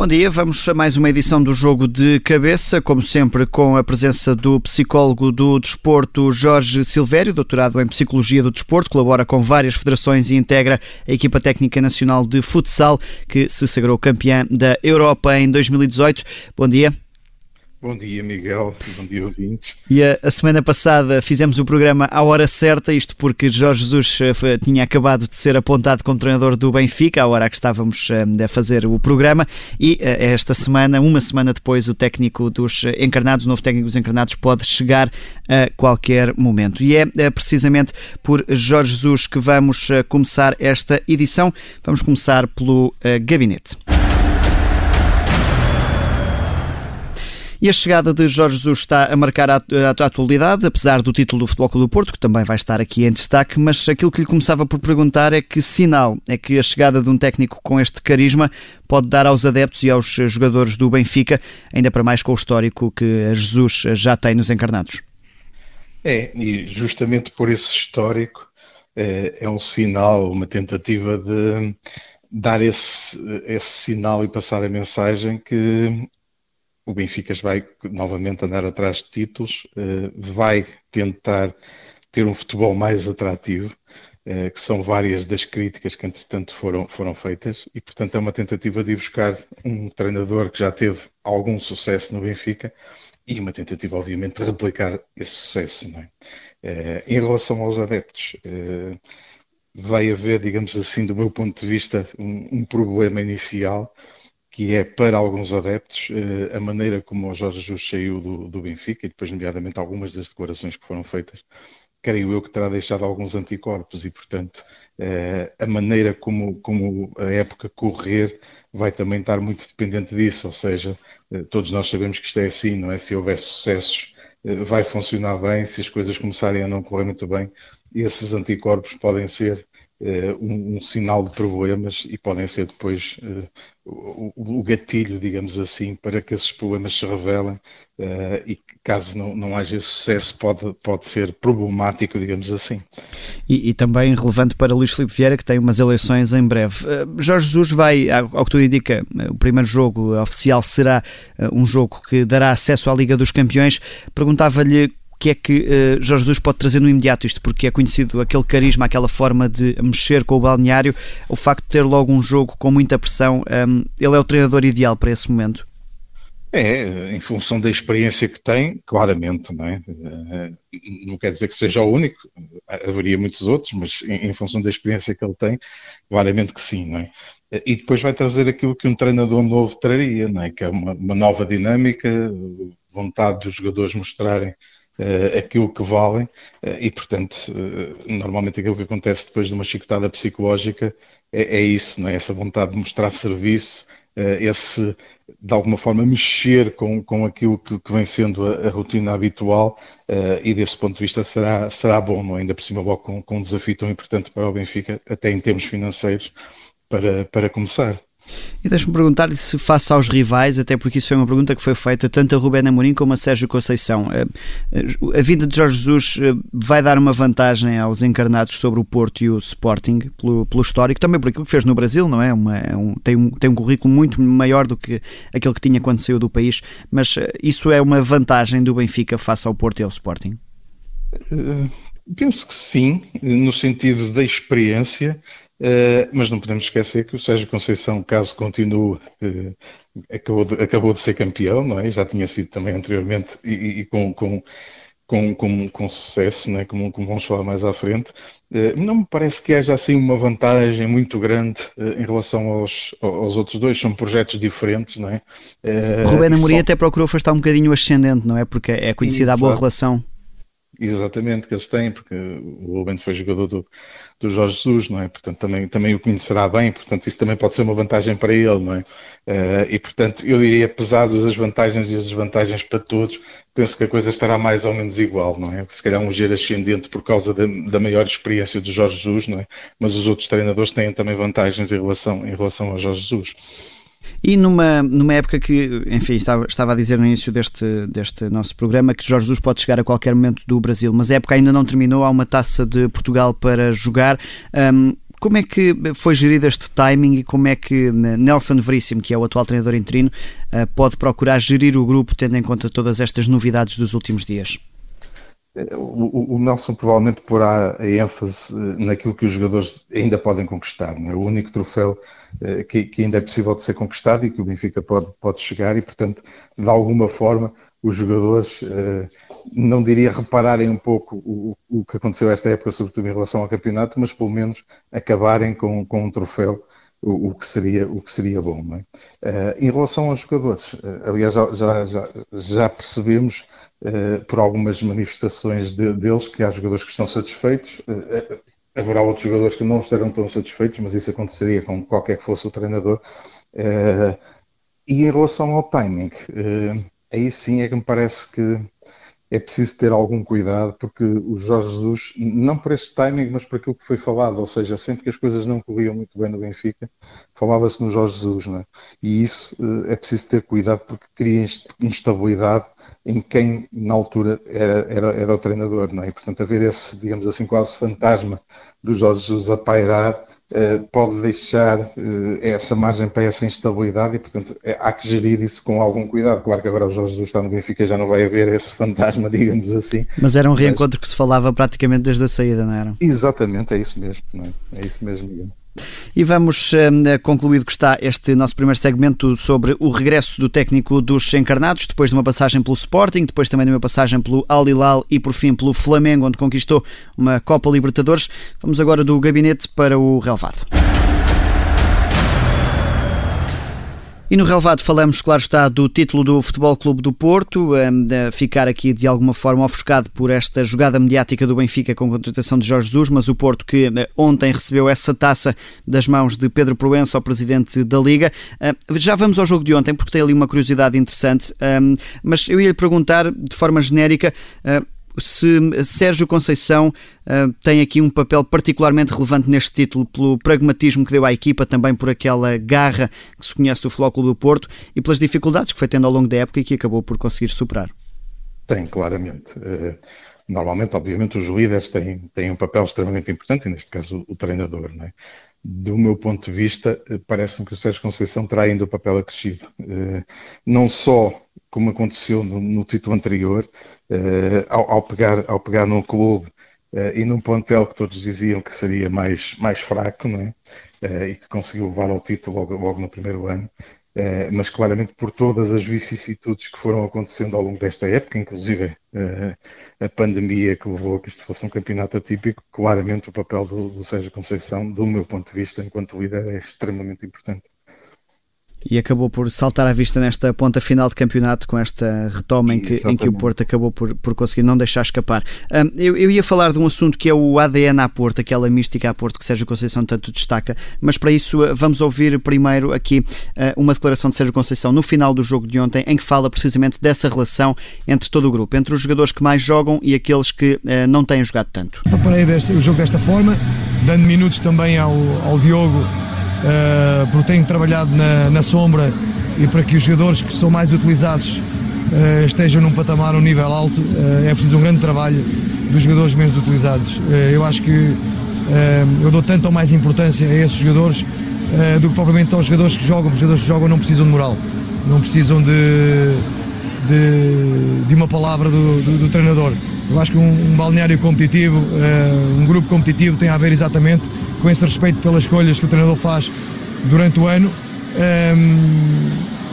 Bom dia, vamos a mais uma edição do Jogo de Cabeça, como sempre com a presença do psicólogo do desporto Jorge Silvério, doutorado em Psicologia do Desporto, colabora com várias federações e integra a equipa técnica nacional de futsal que se sagrou campeã da Europa em 2018. Bom dia. Bom dia, Miguel. Bom dia, ouvintes. E a, a, semana passada fizemos o programa à hora certa, isto porque Jorge Jesus eh, tinha acabado de ser apontado como treinador do Benfica, à hora que estávamos eh, a fazer o programa, e eh, esta semana, uma semana depois, o técnico dos encarnados, o novo técnico dos encarnados, pode chegar a qualquer momento. E é precisamente por Jorge Jesus que vamos começar esta edição. Vamos começar pelo gabinete. E a chegada de Jorge Jesus está a marcar a, a, a atualidade, apesar do título do Futebol Clube do Porto, que também vai estar aqui em destaque, mas aquilo que lhe começava por perguntar é que sinal é que a chegada de um técnico com este carisma pode dar aos adeptos e aos jogadores do Benfica, ainda para mais com o histórico que Jesus já tem nos encarnados. É, e justamente por esse histórico é, é um sinal, uma tentativa de dar esse, esse sinal e passar a mensagem que o Benfica vai novamente andar atrás de títulos, eh, vai tentar ter um futebol mais atrativo, eh, que são várias das críticas que, entretanto, foram, foram feitas, e, portanto, é uma tentativa de ir buscar um treinador que já teve algum sucesso no Benfica e uma tentativa, obviamente, de replicar esse sucesso. É? Eh, em relação aos adeptos, vai haver, digamos assim, do meu ponto de vista, um, um problema inicial que é para alguns adeptos eh, a maneira como o Jorge Jesus saiu do, do Benfica e depois, nomeadamente, algumas das declarações que foram feitas, creio eu que terá deixado alguns anticorpos e, portanto, eh, a maneira como, como a época correr vai também estar muito dependente disso, ou seja, eh, todos nós sabemos que isto é assim, não é? Se houver sucessos, vai funcionar bem, se as coisas começarem a não correr muito bem, esses anticorpos podem ser um, um, sinal de problemas e podem ser depois uh, o, o, gatilho, digamos assim, para que esses problemas se revelem uh, e caso não, não haja sucesso pode, pode ser problemático, digamos assim. E, e, também relevante para Luís Filipe Vieira que tem umas eleições em breve. Jorge Jesus vai, ao que tudo indica, o primeiro jogo oficial será um jogo que dará acesso à Liga dos Campeões. Perguntava-lhe que é que uh, Jorge Jesus pode trazer no imediato isto, porque é conhecido aquele carisma, aquela forma de mexer com o balneário, o facto de ter logo um jogo com muita pressão, um, ehm, ele é o treinador ideal para esse momento? É, em função da experiência que tem, claramente, não é? Eh, não quer dizer que seja o único, haveria muitos outros, mas em, função da experiência que ele tem, claramente que sim, não é? E depois vai trazer aquilo que um treinador novo traria, não é? Que é uma, uma nova dinâmica, vontade dos jogadores mostrarem uh, aquilo que valem uh, e, portanto, uh, normalmente aquilo que acontece depois de uma chicotada psicológica é, é isso, não é? essa vontade de mostrar serviço, esse, de alguma forma, mexer com, com aquilo que, que vem sendo a, a rotina habitual e, desse ponto de vista, será, será bom, não é? ainda por cima, logo com, com um desafio tão importante para o Benfica, até em termos financeiros, para, para começar. E deixe-me perguntar-lhe se face aos rivais, até porque isso foi uma pergunta que foi feita tanto a Rubén Amorim como a Sérgio Conceição, eh, eh, a vinda de Jorge Jesus eh, vai dar uma vantagem aos encarnados sobre o Porto e o Sporting, pelo, pelo histórico, também por aquilo que fez no Brasil, não é? Uma, é um, tem, um, tem um currículo muito maior do que aquele que tinha quando saiu do país, mas isso é uma vantagem do Benfica face ao Porto e ao Sporting? penso que sim, no sentido da experiência, Uh, mas não podemos esquecer que o Sérgio Conceição, caso continue, uh, acabou, de, acabou de ser campeão, não é? Já tinha sido também anteriormente e, e com, com, com, com, com sucesso, não é? como, como vamos falar mais à frente. Uh, não me parece que haja assim uma vantagem muito grande em relação aos, aos outros dois, são projetos diferentes, não é? Rubén Amorim só... até procurou afastar um bocadinho o ascendente, não é? Porque é conhecida Exato. a boa relação. Exatamente, que eles têm, porque o Rubén foi jogador do, do Jorge Jesus, não é? Portanto, também, também o conhecerá bem, portanto, isso também pode ser uma vantagem para ele, não é? Uh, e, portanto, eu diria, pesadas as vantagens e as desvantagens para todos, penso que a coisa estará mais ou menos igual, não é? Se calhar um giro ascendente por causa da, da maior experiência do Jorge Jesus, não é? Mas os outros treinadores têm também vantagens em relação, em relação ao Jorge Jesus. E numa, numa época que, enfim, estava, estava a dizer no início deste, deste nosso programa que Jorge Jesus pode chegar a qualquer momento do Brasil, mas a época ainda não terminou, há uma taça de Portugal para jogar. Um, como é que foi gerido este timing e como é que Nelson Veríssimo, que é o atual treinador interino, pode procurar gerir o grupo tendo em conta todas estas novidades dos últimos dias? O, o, Nelson provavelmente porá a ênfase eh, naquilo que os jogadores ainda podem conquistar. É? O único troféu eh, que, que, ainda é possível de ser conquistado e que o Benfica pode, pode chegar e, portanto, de alguma forma, os jogadores, eh, não diria repararem um pouco o, o que aconteceu esta época, sobretudo em relação ao campeonato, mas pelo menos acabarem com, com um troféu o, o, que seria, o que seria bom. É? Uh, em relação aos jogadores, uh, aliás, já, já, já, percebemos uh, por algumas manifestações de, deles que há jogadores que estão satisfeitos, haverá outros jogadores que não estarão tão satisfeitos, mas isso aconteceria com qualquer que fosse o treinador. e em relação ao timing, aí sim é que me parece que é preciso ter algum cuidado, porque o Jorge Jesus, não por este timing, mas por aquilo que foi falado, ou seja, sempre que as coisas não corriam muito bem no Benfica, falava-se no Jorge Jesus, não é? E isso eh, é preciso ter cuidado porque cria instabilidade em quem na altura era, era, era o treinador, não é? E, portanto, haver esse, digamos assim, quase fantasma do Jorge Jesus a pairar pode deixar uh, essa margem para essa instabilidade e, portanto, é, há que gerir isso com algum cuidado. Claro que agora o Jorge Jesus está no Benfica já não vai haver esse fantasma, digamos assim. Mas era um reencontro Mas... que se falava praticamente desde a saída, não era? Exatamente, é isso mesmo. É? é? isso mesmo, Miguel. E vamos, eh, concluído que está este nosso primeiro segmento sobre o regresso do técnico dos encarnados, depois de uma passagem pelo Sporting, depois também de uma passagem pelo Al Hilal e por fim pelo Flamengo, onde conquistou uma Copa Libertadores. Vamos agora do gabinete para o relevado. E no relevado falamos, claro está, do título do Futebol Clube do Porto, a ficar aqui de alguma forma ofuscado por esta jogada mediática do Benfica com a contratação de Jorge Jesus, mas o Porto que eh, ontem recebeu essa taça das mãos de Pedro Proença, o presidente da Liga. Eh, já vamos ao jogo de ontem, porque tem ali uma curiosidade interessante, mas eu ia lhe perguntar de forma genérica se Sérgio Conceição uh, tem aqui um papel particularmente relevante neste título pelo pragmatismo que deu à equipa, também por aquela garra que se conhece do Flóculo do Porto e pelas dificuldades que foi tendo ao longo da época e que acabou por conseguir superar. Tem, claramente. Uh, normalmente, obviamente, os líderes têm, têm um papel extremamente importante, neste caso o treinador, não é? Do meu ponto de vista, eh, parece-me que o Sérgio Conceição terá ainda o papel acrescido. Não só como aconteceu no, título anterior, uh, ao, ao, pegar, ao pegar num clube e num plantel que todos diziam que seria mais, mais fraco, não é? E que conseguiu levar ao título logo, logo no primeiro ano. Mas claramente por todas as vicissitudes que foram acontecendo ao longo desta época, inclusive a pandemia que levou a que isto fosse um campeonato atípico, claramente o papel do, do Sérgio Conceição, do meu ponto de vista, enquanto líder, é extremamente importante e acabou por saltar à vista nesta ponta final de campeonato com esta retoma em que, em que o Porto acabou por, por conseguir não deixar escapar. Um, eu, eu, ia falar de um assunto que é o ADN à Porto, aquela mística à Porto que Sérgio Conceição tanto destaca, mas para isso uh, vamos ouvir primeiro aqui uh, uma declaração de Sérgio Conceição no final do jogo de ontem em que fala precisamente dessa relação entre todo o grupo, entre os jogadores que mais jogam e aqueles que uh, não têm jogado tanto. Preparei o jogo desta forma, dando minutos também ao, ao Diogo uh, porque tenho trabalhado na, na, sombra e para que os jogadores que são mais utilizados uh, estejam num patamar, um nível alto, uh, é preciso um grande trabalho dos jogadores menos utilizados. eu acho que eu dou tanto ou mais importância a esses jogadores do que propriamente aos jogadores que jogam. Os jogadores que jogam não precisam de moral, não precisam de, de, de uma palavra do, do, do, treinador. Eu acho que um, um balneário competitivo, um grupo competitivo tem a ver exatamente com esse respeito pelas escolhas que o treinador faz durante o ano, ehm,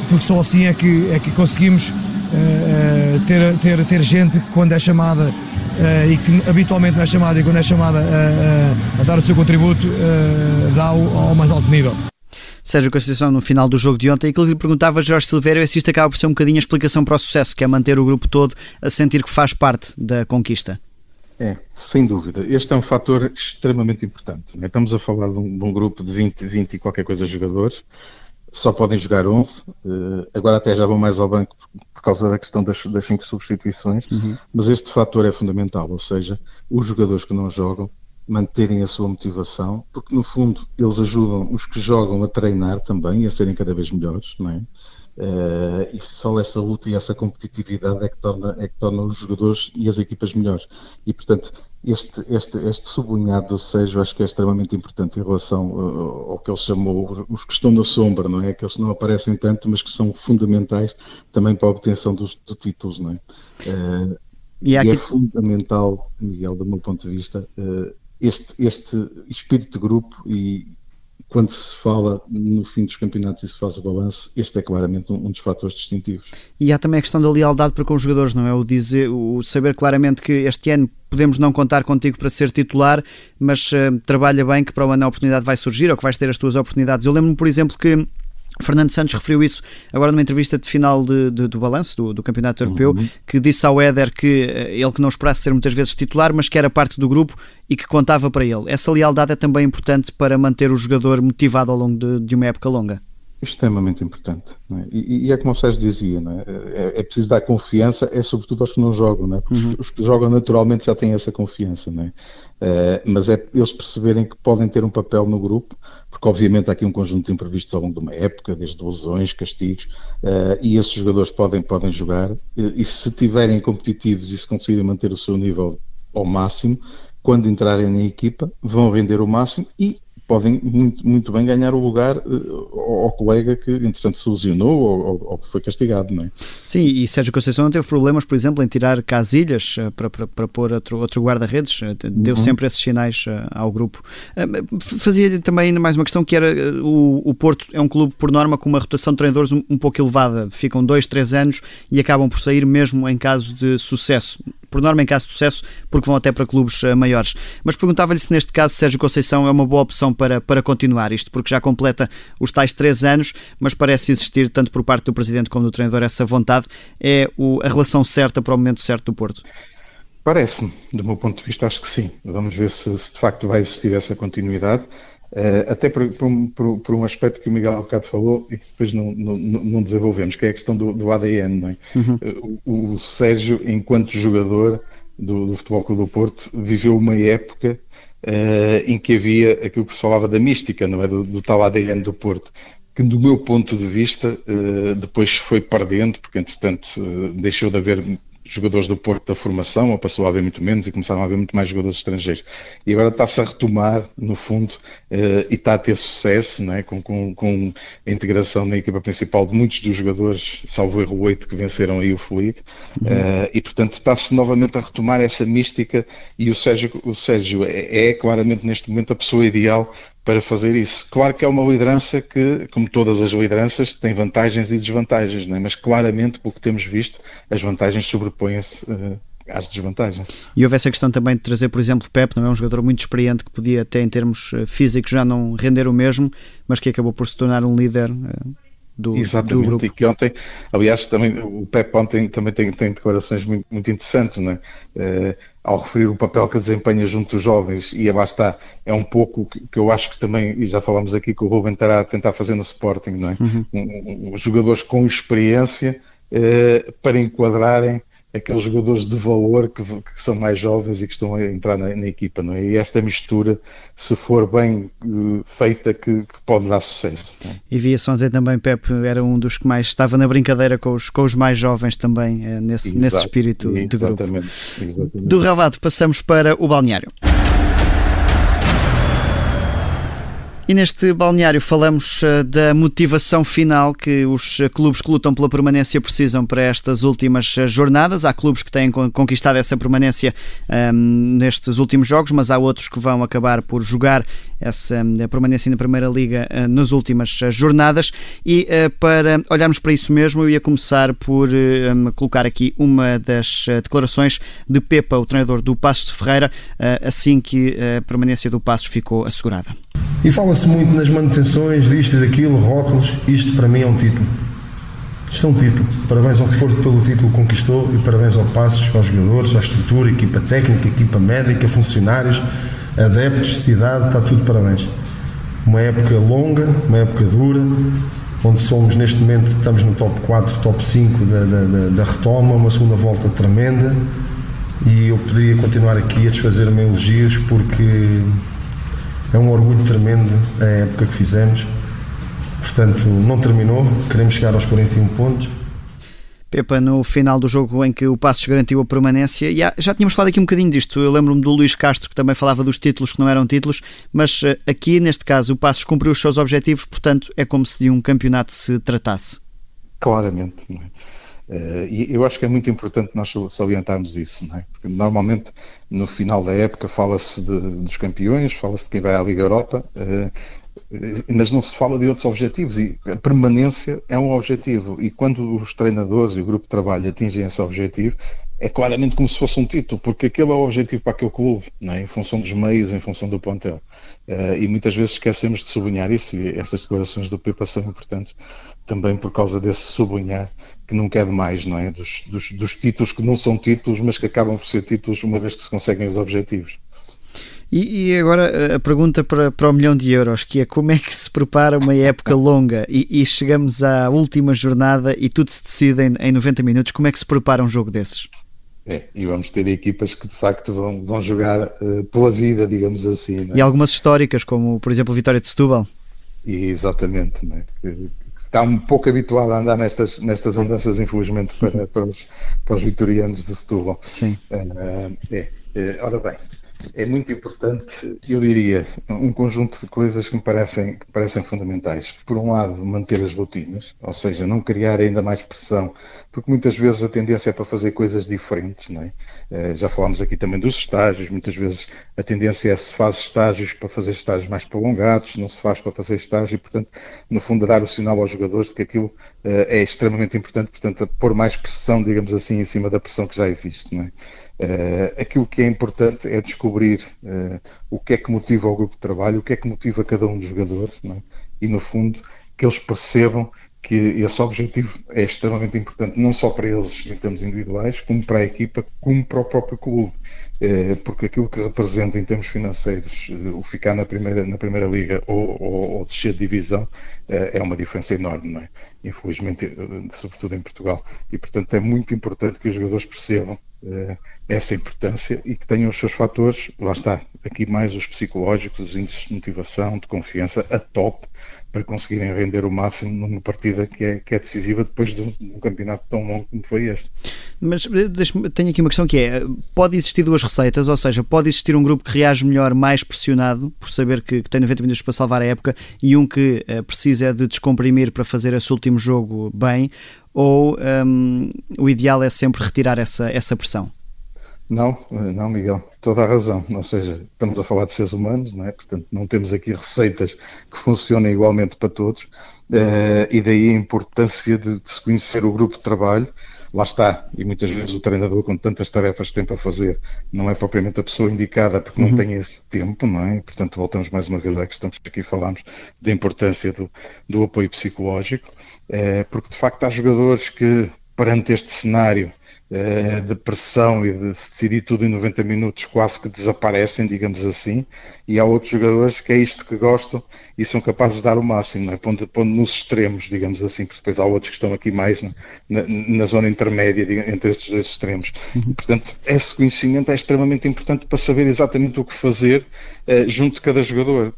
porque só assim é que, é que conseguimos eh, eh, ter, ter, ter gente que quando é chamada Uh, e que habitualmente não é chamada e quando é chamada uh, uh, a dar o seu contributo dá ao, ao, mais alto nível. Sérgio Conceição no final do jogo de ontem, aquilo que lhe perguntava Jorge Silveira é se isto acaba por ser um bocadinho a explicação para o sucesso, que é manter o grupo todo a sentir que faz parte da conquista. É, sem dúvida. Este é um fator extremamente importante. Né? Estamos a falar de um, de um, grupo de 20, 20 e qualquer coisa jogadores, só podem jogar 11, uh, eh, agora até já vão mais ao banco por causa da questão das, das cinco substituições, uhum. mas este fator é fundamental, ou seja, os jogadores que não jogam manterem a sua motivação, porque no fundo eles ajudam os que jogam a treinar também e a serem cada vez melhores, não é? Uh, e só essa luta e essa competitividade é que, torna, é que torna os jogadores e as equipas melhores. E, portanto, este, este, este sublinhado do Sérgio acho que é extremamente importante em relação uh, ao que ele chamou os que estão na sombra, não é? Aqueles que não aparecem tanto, mas que são fundamentais também para a obtenção dos, dos títulos, não é? Uh, e, aqui... e, é fundamental, Miguel, do meu ponto de vista, este, este espírito de grupo e, quando se fala no fim dos campeonatos e se faz o balanço, este é claramente um, um, dos fatores distintivos. E há também a questão da lealdade para com os jogadores, não é? O, dizer, o saber claramente que este ano podemos não contar contigo para ser titular, mas uh, trabalha bem que para o ano a oportunidade vai surgir ou que vais ter as tuas oportunidades. Eu lembro-me, por exemplo, que Fernando Santos referiu isso agora numa entrevista de final de, de, do balanço do, do Campeonato Europeu, uhum. que disse ao Éder que eh, ele que não esperasse ser muitas vezes titular, mas que era parte do grupo e que contava para ele. Essa lealdade é também importante para manter o jogador motivado ao longo de, de uma época longa extremamente importante. É? E, e, é como o Sérgio dizia, é? É, é? preciso dar confiança, é sobretudo aos que não jogam, não é? porque uhum. os, que jogam naturalmente já têm essa confiança, não é? Uh, mas é eles perceberem que podem ter um papel no grupo, porque obviamente há aqui um conjunto de imprevistos ao longo de uma época, desde lesões, castigos, uh, e esses jogadores podem, podem jogar, e, e se estiverem competitivos e se conseguirem manter o seu nível ao máximo, quando entrarem na equipa, vão render o máximo e podem muito, muito bem ganhar o lugar uh, ao, colega que, entretanto, se lesionou ou, ou, que foi castigado, não é? Sim, e Sérgio Conceição não teve problemas, por exemplo, em tirar Casilhas uh, para, para, para pôr outro, outro guarda-redes, uh, deu uhum. sempre esses sinais ao grupo. Fazia também mais uma questão que era o, o Porto é um clube, por norma, com uma rotação de treinadores um, um pouco elevada, ficam dois, três anos e acabam por sair mesmo em caso de sucesso por norma em caso de sucesso, porque vão até para clubes uh, maiores. Mas perguntava-lhe se neste caso Sérgio Conceição é uma boa opção para, para continuar isto, porque já completa os tais três anos, mas parece existir, tanto por parte do Presidente como do treinador, essa vontade. É o, a relação certa para o momento certo do Porto? Parece-me, do meu ponto de vista, acho que sim. Vamos ver se, se de facto vai existir essa continuidade. Uh, até por, por, por, um aspecto que o Miguel há bocado falou e que depois não, não, não desenvolvemos, que é a questão do, do ADN. Não é? Uhum. Uh, o, o, Sérgio, enquanto jogador do, do Futebol Clube do Porto, viveu uma época uh, em que havia aquilo que se falava da mística, não é? do, do tal ADN do Porto que do meu ponto de vista depois foi perdendo, porque entretanto deixou de haver jogadores do Porto da formação, ou passou a haver muito menos e começaram a haver muito mais jogadores estrangeiros. E agora está-se a retomar, no fundo, uh, e está a ter sucesso, né, com, com, com, a integração na equipa principal de muitos dos jogadores, salvo erro oito, que venceram aí o Felipe, uhum. uh, e portanto está-se novamente a retomar essa mística e o Sérgio, o Sérgio é, é claramente neste momento a pessoa ideal para fazer isso. Claro que é uma liderança que, como todas as lideranças, tem vantagens e desvantagens, é? mas claramente, pelo que temos visto, as vantagens sobrepõem-se uh, às desvantagens. E houve essa questão também de trazer, por exemplo, Pep, não é um jogador muito experiente que podia até em termos eh, físicos já não render o mesmo, mas que acabou por se tornar um líder. Uh, do, Exatamente, do grupo. e que ontem, aliás, também o Pep ontem também tem, tem declarações muito, muito interessantes, não é? Uh, ao referir o papel que desempenha junto dos jovens, e lá está, é um pouco que, que eu acho que também, e já falamos aqui que o Ruben estará a tentar fazer no Sporting, não é? Uhum. Um, um, jogadores com experiência uh, para enquadrarem aqueles jogadores de valor que, que, são mais jovens e que estão a entrar na, na, equipa, não é? E esta mistura, se for bem uh, feita, que, que, pode dar sucesso. É? E via-se ontem também, Pepe era um dos que mais estava na brincadeira com os, com os mais jovens também, uh, nesse, Exato, nesse espírito de grupo. Exatamente. Do relvado passamos para o balneário. E neste balneário falamos uh, da motivação final que os uh, clubes que lutam pela permanência precisam para estas últimas uh, jornadas. Há clubes que têm conquistado essa permanência um, ehm, nestes últimos jogos, mas há outros que vão acabar por jogar essa permanência na Primeira Liga nas últimas jornadas. E para olharmos para isso mesmo, eu ia começar por um, colocar aqui uma das declarações de Pepa, o treinador do Passos de Ferreira, assim que a permanência do Passos ficou assegurada. E fala-se muito nas manutenções, disto e daquilo, rótulos. Isto para mim é um título. Isto é um título. Parabéns ao Porto pelo título que conquistou e parabéns ao Passos, aos jogadores, à estrutura, equipa técnica, equipa médica, funcionários, adeptos, cidade, está tudo parabéns. Uma época longa, uma época dura, onde somos neste momento, estamos no top 4, top 5 da, da, da retoma, uma segunda volta tremenda e eu poderia continuar aqui a desfazer-me elogios porque é um orgulho tremendo a época que fizemos. Portanto, não terminou, queremos chegar aos 41 pontos. Pepa, no final do jogo em que o Passos garantiu a permanência, já, já tínhamos falado aqui um bocadinho disto. Eu lembro-me do Luís Castro, que também falava dos títulos que não eram títulos, mas eh, aqui, neste caso, o Passos cumpriu os seus objetivos, portanto, é como se de um campeonato se tratasse. Claramente. Não é? Uh, e eu acho que é muito importante nós salientarmos isso, é? porque normalmente no final da época fala-se dos campeões, fala-se de quem vai à Liga Europa, uh, mas não se fala de outros objetivos e a permanência é um objetivo e quando os treinadores e o grupo de trabalho atingem esse objetivo é claramente como se fosse um título, porque aquele é o objetivo para aquele clube, é? em função dos meios, em função do plantel. Uh, e muitas vezes esquecemos de sublinhar isso, e essas declarações do Pepa são importantes também por causa desse sublinhar que nunca é demais, não é? Dos, dos, dos títulos que não são títulos, mas que acabam por ser títulos uma vez que se conseguem os objetivos. E, e, agora a pergunta para, para o milhão de euros, que é como é que se prepara uma época longa e, e chegamos à última jornada e tudo se decide em, em 90 minutos, como é que se prepara um jogo desses? É, e vamos ter equipas que de facto vão, vão jogar uh, pela vida, digamos assim. É? E algumas históricas, como por exemplo a Vitória de Setúbal. E, exatamente, né? que, que, está um pouco habituado a andar nestas, nestas andanças, infelizmente, para, para, os, para os vitorianos de Setúbal. Sim. Uh, é, é, ora bem, é muito importante, eu diria, um conjunto de coisas que me parecem, que parecem fundamentais. Por um lado, manter as rotinas, ou seja, não criar ainda mais pressão, porque muitas vezes a tendência é para fazer coisas diferentes, não é? Eh, já falámos aqui também dos estágios, muitas vezes a tendência é se faz estágios para fazer estágios mais prolongados, não se faz para fazer estágio, e portanto, no fundo, dar o sinal aos jogadores de que aquilo eh, é extremamente importante, portanto, pôr mais pressão, digamos assim, em cima da pressão que já existe, não é? Uh, aquilo que é importante é descobrir uh, o que é que motiva o grupo de trabalho, o que é que motiva cada um dos jogadores, é? e no fundo que eles percebam que esse objetivo é extremamente importante, não só para eles em termos individuais, como para a equipa, como para o próprio clube, uh, porque aquilo que representa em termos financeiros o ficar na primeira, na primeira liga ou, ou, ou descer de divisão é uma diferença enorme, não é? Infelizmente, sobretudo em Portugal. E portanto é muito importante que os jogadores percebam essa importância e que tenham os seus fatores, lá está, aqui mais os psicológicos, os índices de motivação, de confiança, a top, para conseguirem render o máximo numa partida que é, que é decisiva depois de um, de um campeonato tão longo como foi este. Mas eh, tenho aqui uma questão que é: pode existir duas receitas, ou seja, pode existir um grupo que reage melhor, mais pressionado, por saber que, que tem 90 minutos para salvar a época, e um que uh, precisa de descomprimir para fazer esse último jogo bem, ou um, o ideal é sempre retirar essa, essa pressão? Não, não, Miguel, toda a razão. Ou seja, estamos a falar de seres humanos, não é? Portanto, não temos aqui receitas que funcionem igualmente para todos, uh, e daí a importância de, de, se conhecer o grupo de trabalho. Lá está, e muitas vezes o treinador, com tantas tarefas que tem para fazer, não é propriamente a pessoa indicada porque não uhum. tem esse tempo, não é? Portanto, voltamos mais uma vez à questão que aqui falamos da importância do, do apoio psicológico, uh, porque de facto há jogadores que, perante este cenário, eh, de pressão e de se decidir tudo em 90 minutos quase que desaparecem, digamos assim, e há outros jogadores que é isto que gostam e são capazes de dar o máximo, é? pondo, pondo nos extremos, digamos assim, porque depois há outros que estão aqui mais na, na, na zona intermédia entre estes dois extremos. Uhum. Portanto, esse conhecimento é extremamente importante para saber exatamente o que fazer uh, junto de cada jogador.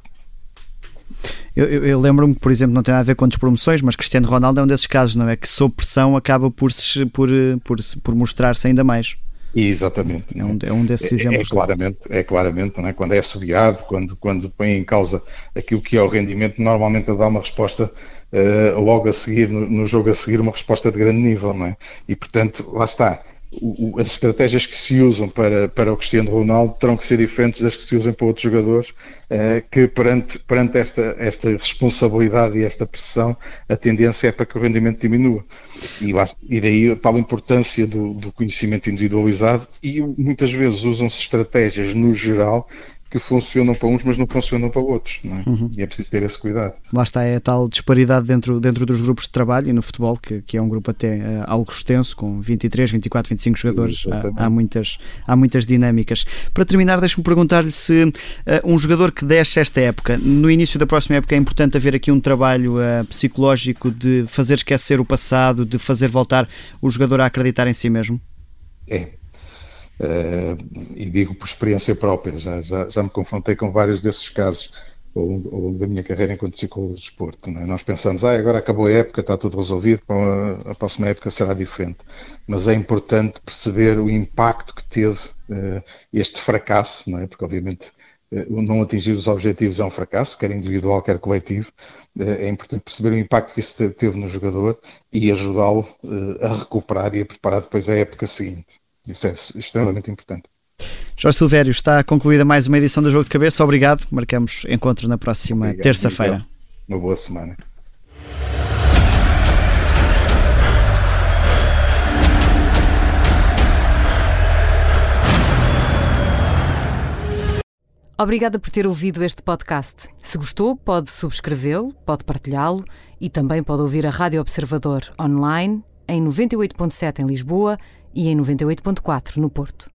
Eu, eu, eu lembro-me que, por exemplo, não tem nada a ver com promoções, mas Cristiano Ronaldo é um desses casos, não é? Que sob pressão acaba por, se, por, por, por mostrar-se ainda mais. Exatamente. É um, é um desses é, é exemplos. É, claramente, é claramente é? quando é assobiado, quando, quando põe em causa aquilo que é o rendimento, normalmente dá uma resposta uh, logo a seguir, no, no, jogo a seguir, uma resposta de grande nível, não é? E portanto, lá está o, as estratégias que se usam para, para o Cristiano Ronaldo terão que ser diferentes das que se usam para outros jogadores, eh, que perante, perante esta, esta responsabilidade e esta pressão, a tendência é para que o rendimento diminua. E, e daí a tal importância do, do conhecimento individualizado e muitas vezes usam-se estratégias no geral que funcionam para uns, mas não funcionam para outros. É? Uhum. E é preciso ter esse cuidado. Lá está, é a tal disparidade dentro, dentro dos grupos de trabalho e no futebol, que, que é um grupo até uh, algo extenso, com 23, 24, 25 jogadores. Há, há, muitas, há muitas dinâmicas. Para terminar, deixe-me perguntar-lhe se uh, um jogador que deixa esta época, no início da próxima época, é importante haver aqui um trabalho uh, psicológico de fazer esquecer o passado, de fazer voltar o jogador a acreditar em si mesmo? É, e digo por experiência própria, já, já, já me confrontei com vários desses casos. ao longo, da minha carreira enquanto psicólogo de desporto. É? Nós pensamos, ah, agora acabou a época, está tudo resolvido, a, a próxima época será diferente. Mas é importante perceber o impacto que teve uh, este fracasso, não é? porque obviamente uh, não atingir os objetivos é um fracasso, quer individual, quer coletivo. É importante perceber o impacto que isso teve no jogador e ajudá-lo a recuperar e a preparar depois a época seguinte. Isso é extremamente importante. Jorge Silvério, está concluída mais uma edição do Jogo de Cabeça. Obrigado. Marcamos encontro na próxima terça-feira. Uma boa semana. Obrigada por ter ouvido este podcast. Se gostou, pode subscrevê-lo, pode partilhá-lo e também pode ouvir a Rádio Observador online em 98.7 em Lisboa e em 98.4 no Porto.